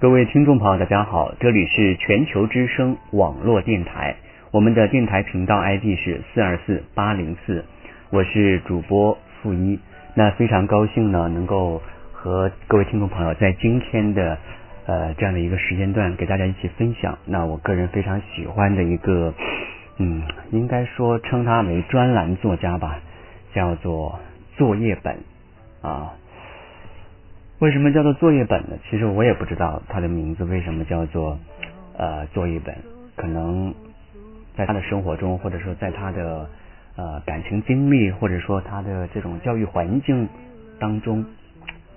各位听众朋友，大家好，这里是全球之声网络电台，我们的电台频道 ID 是四二四八零四，我是主播付一。那非常高兴呢，能够和各位听众朋友在今天的呃这样的一个时间段，给大家一起分享。那我个人非常喜欢的一个，嗯，应该说称他为专栏作家吧，叫做作业本啊。为什么叫做作业本呢？其实我也不知道它的名字为什么叫做呃作业本。可能在他的生活中，或者说在他的呃感情经历，或者说他的这种教育环境当中，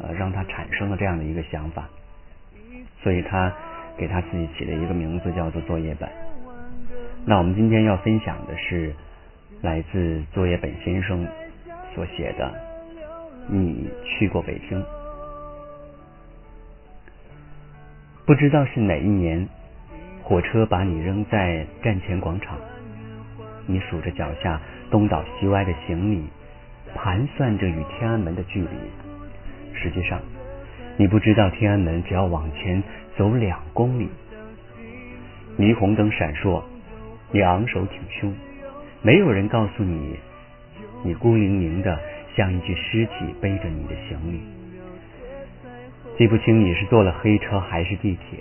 呃让他产生了这样的一个想法，所以他给他自己起了一个名字叫做作业本。那我们今天要分享的是来自作业本先生所写的《你去过北京》。不知道是哪一年，火车把你扔在站前广场，你数着脚下东倒西歪的行李，盘算着与天安门的距离。实际上，你不知道天安门只要往前走两公里。霓虹灯闪烁，你昂首挺胸，没有人告诉你，你孤零零的像一具尸体背着你的行李。记不清你是坐了黑车还是地铁。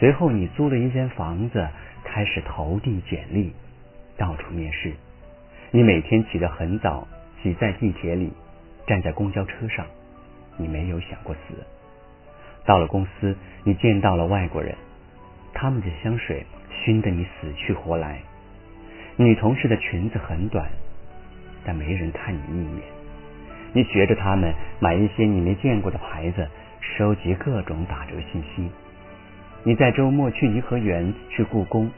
随后你租了一间房子，开始投递简历，到处面试。你每天起得很早，挤在地铁里，站在公交车上，你没有想过死。到了公司，你见到了外国人，他们的香水熏得你死去活来。女同事的裙子很短，但没人看你一眼。你学着他们买一些你没见过的牌子，收集各种打折信息。你在周末去颐和园、去故宫，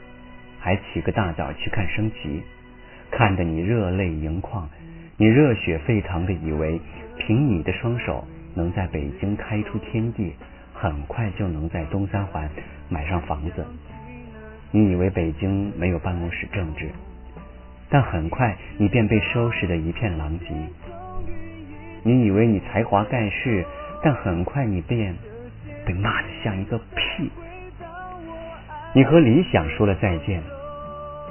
还起个大早去看升旗，看得你热泪盈眶。你热血沸腾的以为，凭你的双手能在北京开出天地，很快就能在东三环买上房子。你以为北京没有办公室政治，但很快你便被收拾的一片狼藉。你以为你才华盖世，但很快你便被骂得像一个屁。你和理想说了再见，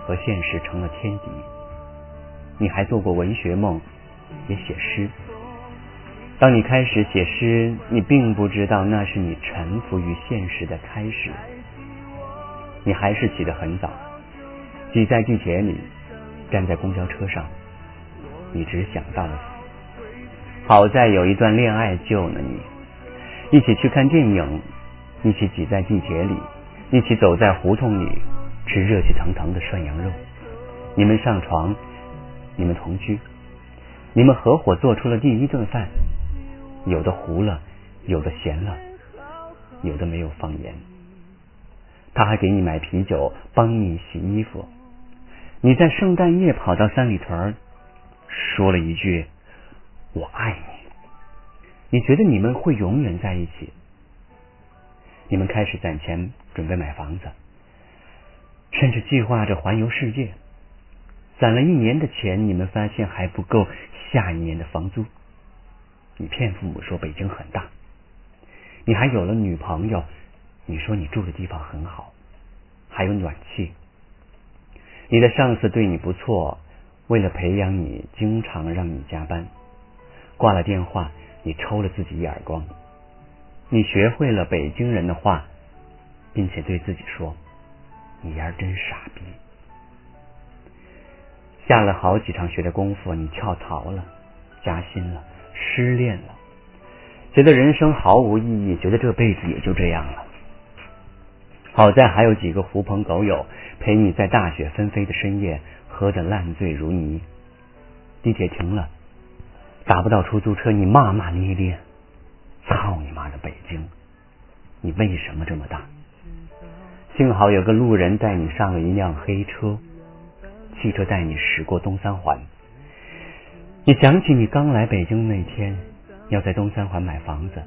和现实成了天敌。你还做过文学梦，也写诗。当你开始写诗，你并不知道那是你臣服于现实的开始。你还是起得很早，挤在地铁里，站在公交车上，你只想到了。好在有一段恋爱救了你，一起去看电影，一起挤在地铁里，一起走在胡同里吃热气腾腾的涮羊肉。你们上床，你们同居，你们合伙做出了第一顿饭，有的糊了，有的咸了，有的没有放盐。他还给你买啤酒，帮你洗衣服。你在圣诞夜跑到三里屯，说了一句。我爱你，你觉得你们会永远在一起？你们开始攒钱准备买房子，甚至计划着环游世界。攒了一年的钱，你们发现还不够下一年的房租。你骗父母说北京很大，你还有了女朋友，你说你住的地方很好，还有暖气。你的上司对你不错，为了培养你，经常让你加班。挂了电话，你抽了自己一耳光。你学会了北京人的话，并且对自己说：“你丫真傻逼。”下了好几场学的功夫，你跳槽了，加薪了，失恋了，觉得人生毫无意义，觉得这辈子也就这样了。好在还有几个狐朋狗友陪你在大雪纷飞的深夜喝得烂醉如泥。地铁停了。打不到出租车，你骂骂咧咧，操你妈的北京！你为什么这么大？幸好有个路人带你上了一辆黑车，汽车带你驶过东三环。你想起你刚来北京那天，要在东三环买房子，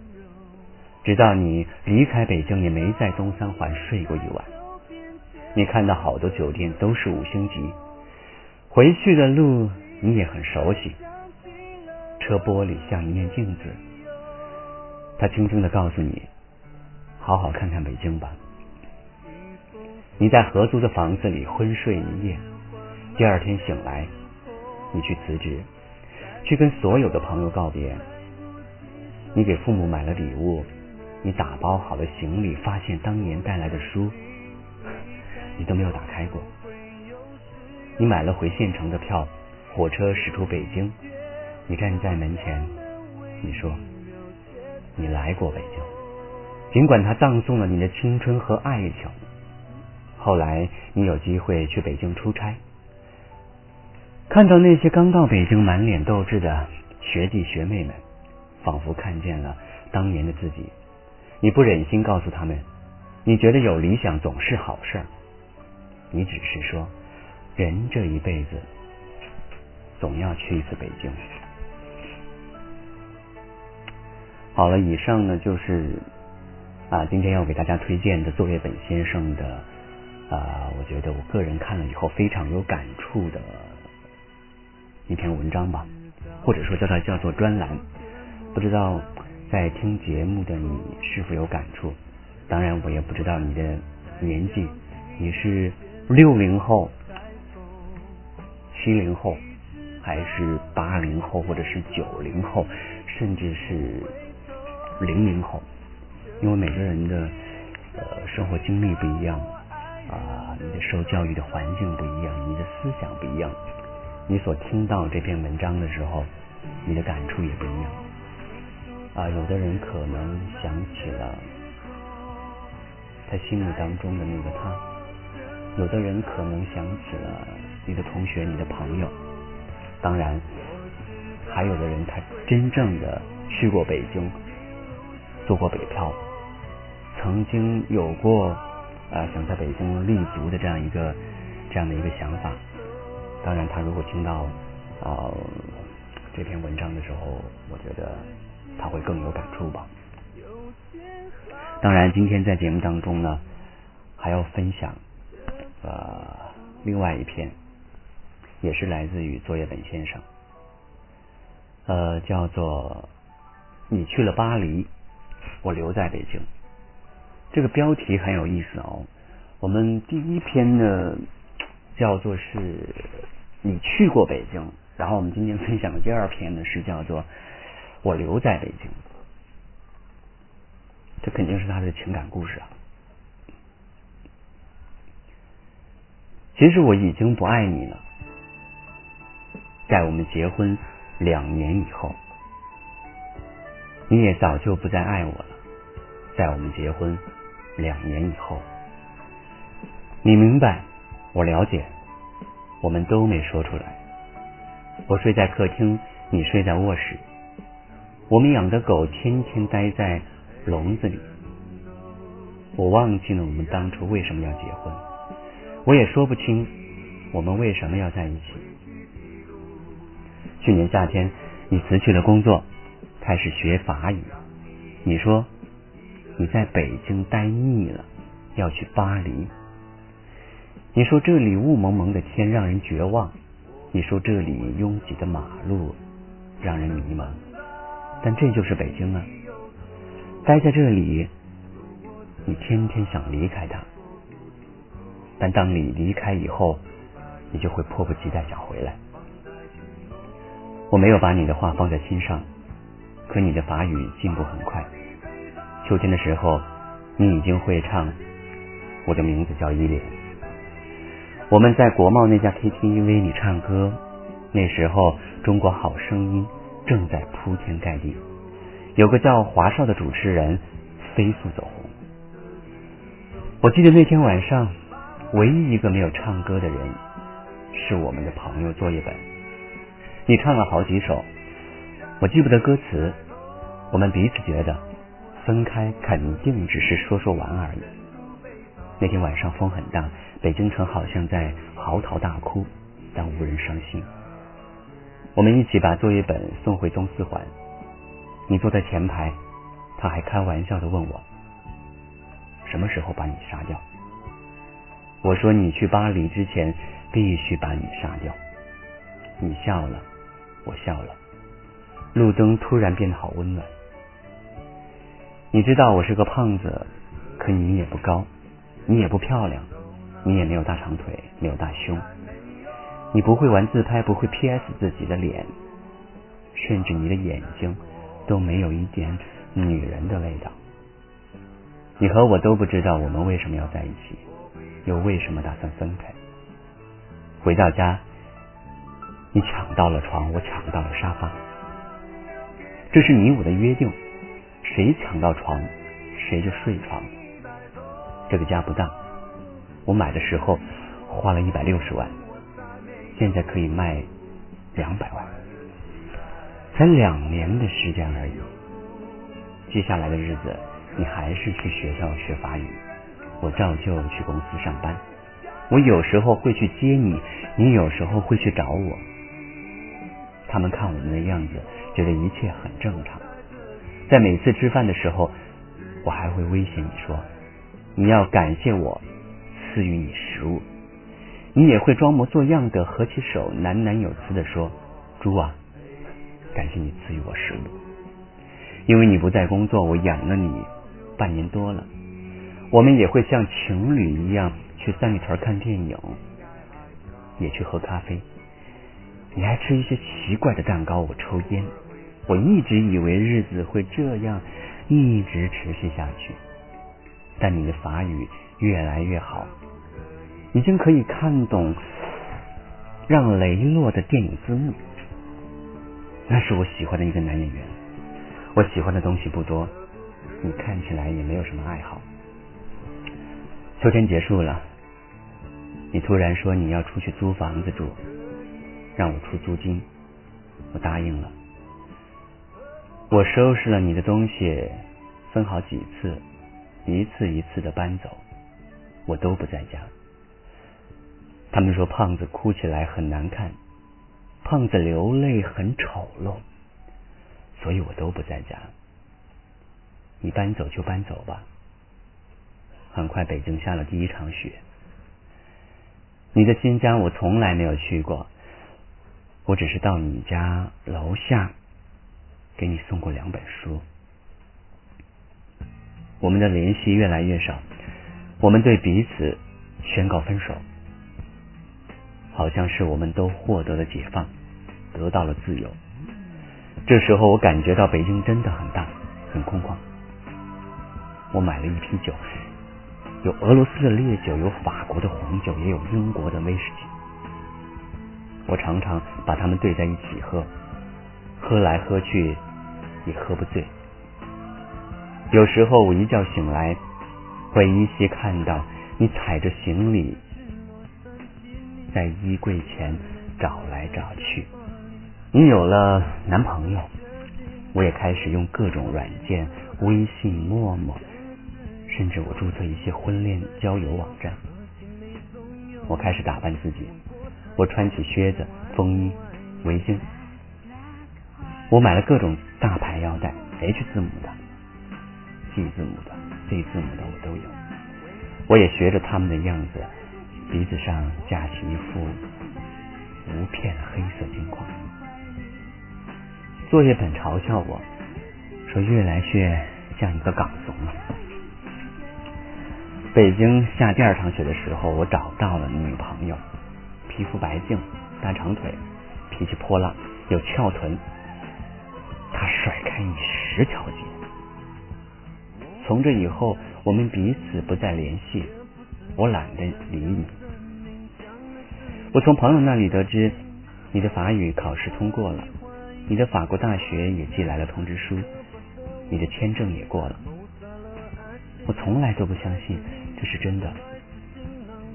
直到你离开北京也没在东三环睡过一晚。你看到好多酒店都是五星级，回去的路你也很熟悉。车玻璃像一面镜子，他轻轻的告诉你：“好好看看北京吧。你在合租的房子里昏睡一夜，第二天醒来，你去辞职，去跟所有的朋友告别。你给父母买了礼物，你打包好了行李，发现当年带来的书，你都没有打开过。你买了回县城的票，火车驶出北京，你站在门前，你说，你来过北京，尽管它葬送了你的青春和爱情。后来你有机会去北京出差，看到那些刚到北京满脸斗志的学弟学妹们，仿佛看见了当年的自己。你不忍心告诉他们，你觉得有理想总是好事儿。你只是说，人这一辈子总要去一次北京。好了，以上呢就是啊，今天要给大家推荐的作业本先生的。啊，我觉得我个人看了以后非常有感触的一篇文章吧，或者说叫它叫做专栏。不知道在听节目的你是否有感触？当然，我也不知道你的年纪，你是六零后、七零后，还是八零后，或者是九零后，甚至是零零后？因为每个人的呃生活经历不一样。啊，你的受教育的环境不一样，你的思想不一样，你所听到这篇文章的时候，你的感触也不一样。啊，有的人可能想起了他心目当中的那个他，有的人可能想起了你的同学、你的朋友，当然，还有的人他真正的去过北京，做过北漂，曾经有过。啊，想在北京立足的这样一个这样的一个想法。当然，他如果听到啊这篇文章的时候，我觉得他会更有感触吧。当然，今天在节目当中呢，还要分享呃另外一篇，也是来自于作业本先生，呃，叫做你去了巴黎，我留在北京。这个标题很有意思哦。我们第一篇呢叫做是你去过北京，然后我们今天分享的第二篇呢是叫做我留在北京。这肯定是他的情感故事啊。其实我已经不爱你了，在我们结婚两年以后，你也早就不再爱我了，在我们结婚。两年以后，你明白，我了解，我们都没说出来。我睡在客厅，你睡在卧室。我们养的狗天天待在笼子里。我忘记了我们当初为什么要结婚，我也说不清我们为什么要在一起。去年夏天，你辞去了工作，开始学法语。你说。你在北京待腻了，要去巴黎。你说这里雾蒙蒙的天让人绝望，你说这里拥挤的马路让人迷茫，但这就是北京啊！待在这里，你天天想离开它，但当你离开以后，你就会迫不及待想回来。我没有把你的话放在心上，可你的法语进步很快。秋天的时候，你已经会唱。我的名字叫依莲。我们在国贸那家 KTV 里唱歌，那时候《中国好声音》正在铺天盖地，有个叫华少的主持人飞速走红。我记得那天晚上，唯一一个没有唱歌的人是我们的朋友作业本。你唱了好几首，我记不得歌词。我们彼此觉得。分开肯定只是说说玩而已。那天晚上风很大，北京城好像在嚎啕大哭，但无人伤心。我们一起把作业本送回东四环，你坐在前排，他还开玩笑的问我，什么时候把你杀掉？我说你去巴黎之前必须把你杀掉。你笑了，我笑了，路灯突然变得好温暖。你知道我是个胖子，可你也不高，你也不漂亮，你也没有大长腿，没有大胸，你不会玩自拍，不会 P S 自己的脸，甚至你的眼睛都没有一点女人的味道。你和我都不知道我们为什么要在一起，又为什么打算分开。回到家，你抢到了床，我抢到了沙发，这是你我的约定，谁抢到床，谁就睡床。这个家不大，我买的时候花了一百六十万，现在可以卖两百万，才两年的时间而已。接下来的日子。你还是去学校学法语，我照旧去公司上班。我有时候会去接你，你有时候会去找我。他们看我们的样子，觉得一切很正常。在每次吃饭的时候，我还会威胁你说：“你要感谢我赐予你食物。”你也会装模作样的合起手，喃喃有词的说：“猪啊，感谢你赐予我食物，因为你不在工作，我养了你。”半年多了，我们也会像情侣一样去三里屯看电影，也去喝咖啡。你还吃一些奇怪的蛋糕，我抽烟。我一直以为日子会这样一直持续下去，但你的法语越来越好，已经可以看懂让雷洛的电影字幕。那是我喜欢的一个男演员。我喜欢的东西不多。你看起来也没有什么爱好。秋天结束了，你突然说你要出去租房子住，让我出租金，我答应了。我收拾了你的东西，分好几次，一次一次的搬走，我都不在家。他们说胖子哭起来很难看，胖子流泪很丑陋，所以我都不在家。你搬走就搬走吧。很快，北京下了第一场雪。你的新家我从来没有去过，我只是到你家楼下给你送过两本书。我们的联系越来越少，我们对彼此宣告分手，好像是我们都获得了解放，得到了自由。这时候，我感觉到北京真的很大，很空旷。我买了一批酒，有俄罗斯的烈酒，有法国的红酒，也有英国的威士忌。我常常把它们兑在一起喝，喝来喝去也喝不醉。有时候我一觉醒来，会依稀看到你踩着行李在衣柜前找来找去。你有了男朋友，我也开始用各种软件，微信、陌陌。甚至我注册一些婚恋交友网站，我开始打扮自己，我穿起靴子、风衣、围巾，我买了各种大牌腰带，H 字母的、G 字母的、Z 字母的我都有。我也学着他们的样子，鼻子上架起一副无片黑色镜框。作业本嘲笑我说越来越像一个港怂了。北京下第二场雪的时候，我找到了女朋友，皮肤白净，大长腿，脾气泼辣，有翘臀。他甩开你十条街。从这以后，我们彼此不再联系，我懒得理你。我从朋友那里得知，你的法语考试通过了，你的法国大学也寄来了通知书，你的签证也过了。我从来都不相信。这是真的，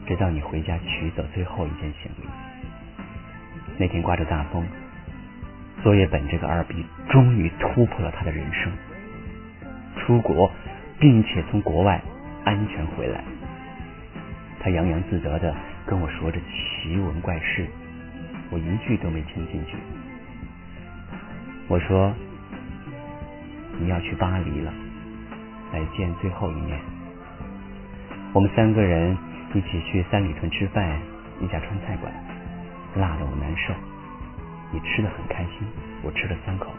直到你回家取走最后一件行李。那天刮着大风，作业本这个二逼终于突破了他的人生，出国，并且从国外安全回来。他洋洋自得的跟我说着奇闻怪事，我一句都没听进去。我说你要去巴黎了，来见最后一面。我们三个人一起去三里屯吃饭，一家川菜馆，辣的我难受。你吃的很开心，我吃了三口，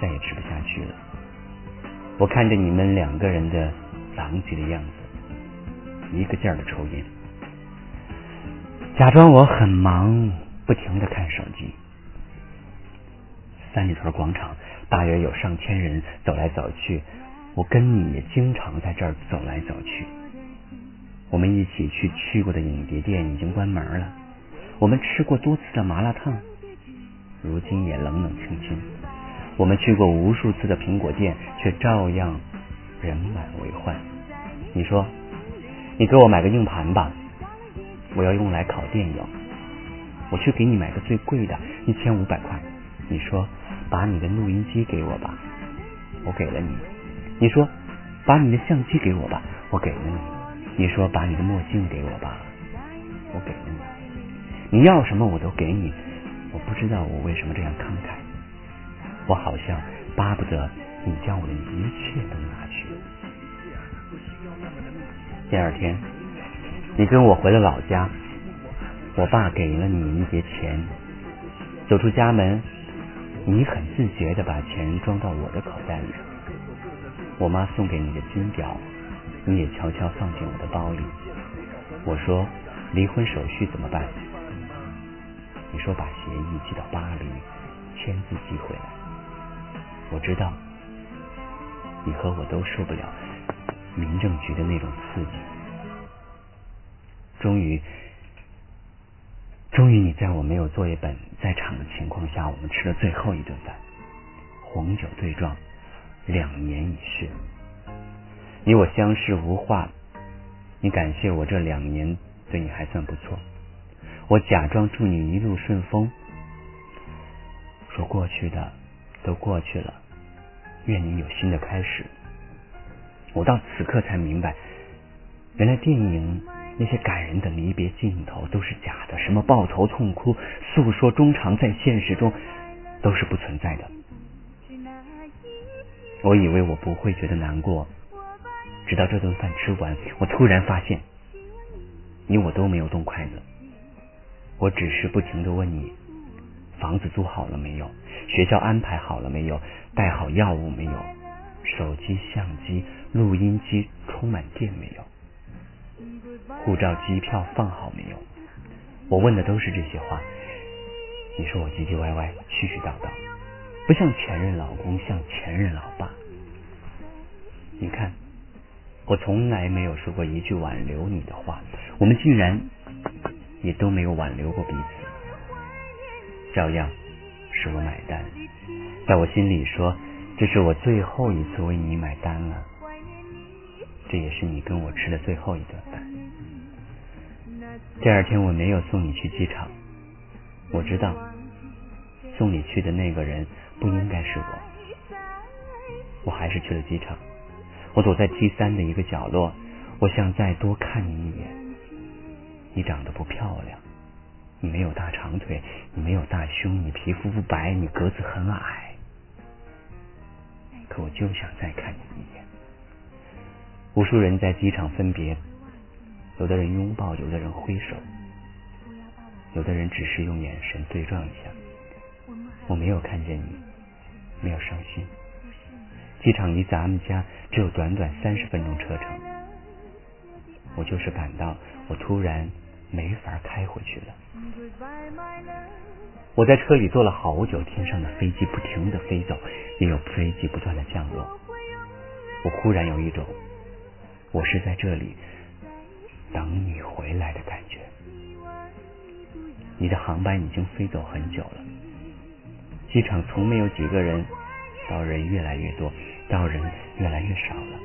再也吃不下去了。我看着你们两个人的狼藉的样子，一个劲儿的抽烟，假装我很忙，不停的看手机。三里屯广场大约有上千人走来走去，我跟你也经常在这儿走来走去。我们一起去去过的影碟店已经关门了，我们吃过多次的麻辣烫，如今也冷冷清清。我们去过无数次的苹果店，却照样人满为患。你说，你给我买个硬盘吧，我要用来拷电影。我去给你买个最贵的，一千五百块。你说。把你的录音机给我吧，我给了你。你说把你的相机给我吧，我给了你。你说把你的墨镜给我吧，我给了你。你要什么我都给你。我不知道我为什么这样慷慨，我好像巴不得你将我的一切都拿去。第二天，你跟我回了老家，我爸给了你一叠钱，走出家门。你很自觉的把钱装到我的口袋里，我妈送给你的金表，你也悄悄放进我的包里。我说离婚手续怎么办？你说把协议寄到巴黎，签字寄回来。我知道你和我都受不了民政局的那种刺激。终于。终于，你在我没有作业本在场的情况下，我们吃了最后一顿饭，红酒对撞，两年已逝。你我相视无话，你感谢我这两年对你还算不错，我假装祝你一路顺风，说过去的都过去了，愿你有新的开始。我到此刻才明白，原来电影。那些感人的离别镜头都是假的，什么抱头痛哭、诉说衷肠，在现实中都是不存在的。我以为我不会觉得难过，直到这顿饭吃完，我突然发现，你我都没有动筷子。我只是不停的问你：房子租好了没有？学校安排好了没有？带好药物没有？手机、相机、录音机充满电没有？护照、机票放好没有？我问的都是这些话。你说我唧唧歪歪、絮絮叨叨，不像前任老公，像前任老爸。你看，我从来没有说过一句挽留你的话，我们竟然也都没有挽留过彼此。照样是我买单，在我心里说，这是我最后一次为你买单了。这也是你跟我吃的最后一顿饭。第二天我没有送你去机场，我知道送你去的那个人不应该是我，我还是去了机场。我躲在 T 三的一个角落，我想再多看你一眼。你长得不漂亮，你没有大长腿，你没有大胸，你皮肤不白，你个子很矮，可我就想再看你一眼。无数人在机场分别，有的人拥抱，有的人挥手，有的人只是用眼神对撞一下。我没有看见你，没有伤心。机场离咱们家只有短短三十分钟车程，我就是感到我突然没法开回去了。我在车里坐了好久，天上的飞机不停的飞走，也有飞机不断的降落。我忽然有一种。我是在这里等你回来的感觉。你的航班已经飞走很久了，机场从没有几个人，到人越来越多，到人越来越少了。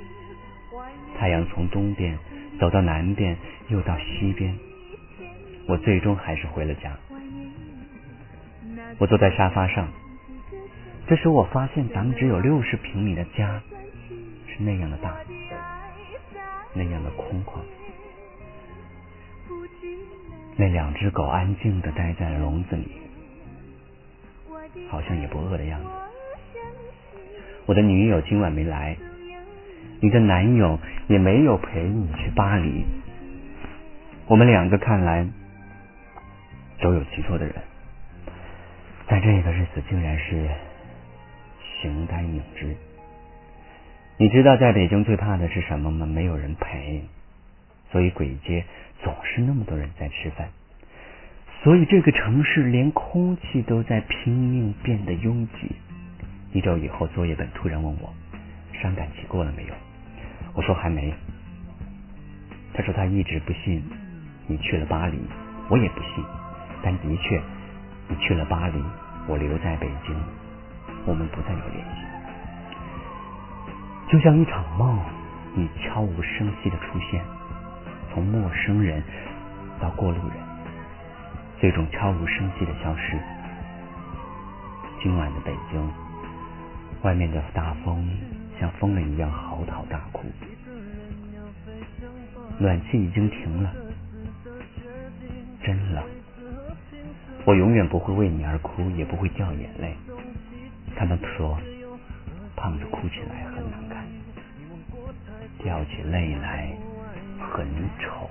太阳从东边走到南边，又到西边，我最终还是回了家。我坐在沙发上，这时我发现咱们只有六十平米的家是那样的大。那样的空旷，那两只狗安静的待在笼子里，好像也不饿的样子。我的女友今晚没来，你的男友也没有陪你去巴黎。我们两个看来都有其错的人，在这个日子竟然是形单影只。你知道在北京最怕的是什么吗？没有人陪，所以鬼街总是那么多人在吃饭，所以这个城市连空气都在拼命变得拥挤。一周以后，作业本突然问我，伤感期过了没有？我说还没。他说他一直不信你去了巴黎，我也不信，但的确，你去了巴黎，我留在北京，我们不再有联系。就像一场梦，你悄无声息的出现，从陌生人到过路人，最终悄无声息的消失。今晚的北京，外面的大风像疯了一样嚎啕大哭，暖气已经停了，真冷。我永远不会为你而哭，也不会掉眼泪。他们说，胖子哭起来很难看。掉起泪来很丑。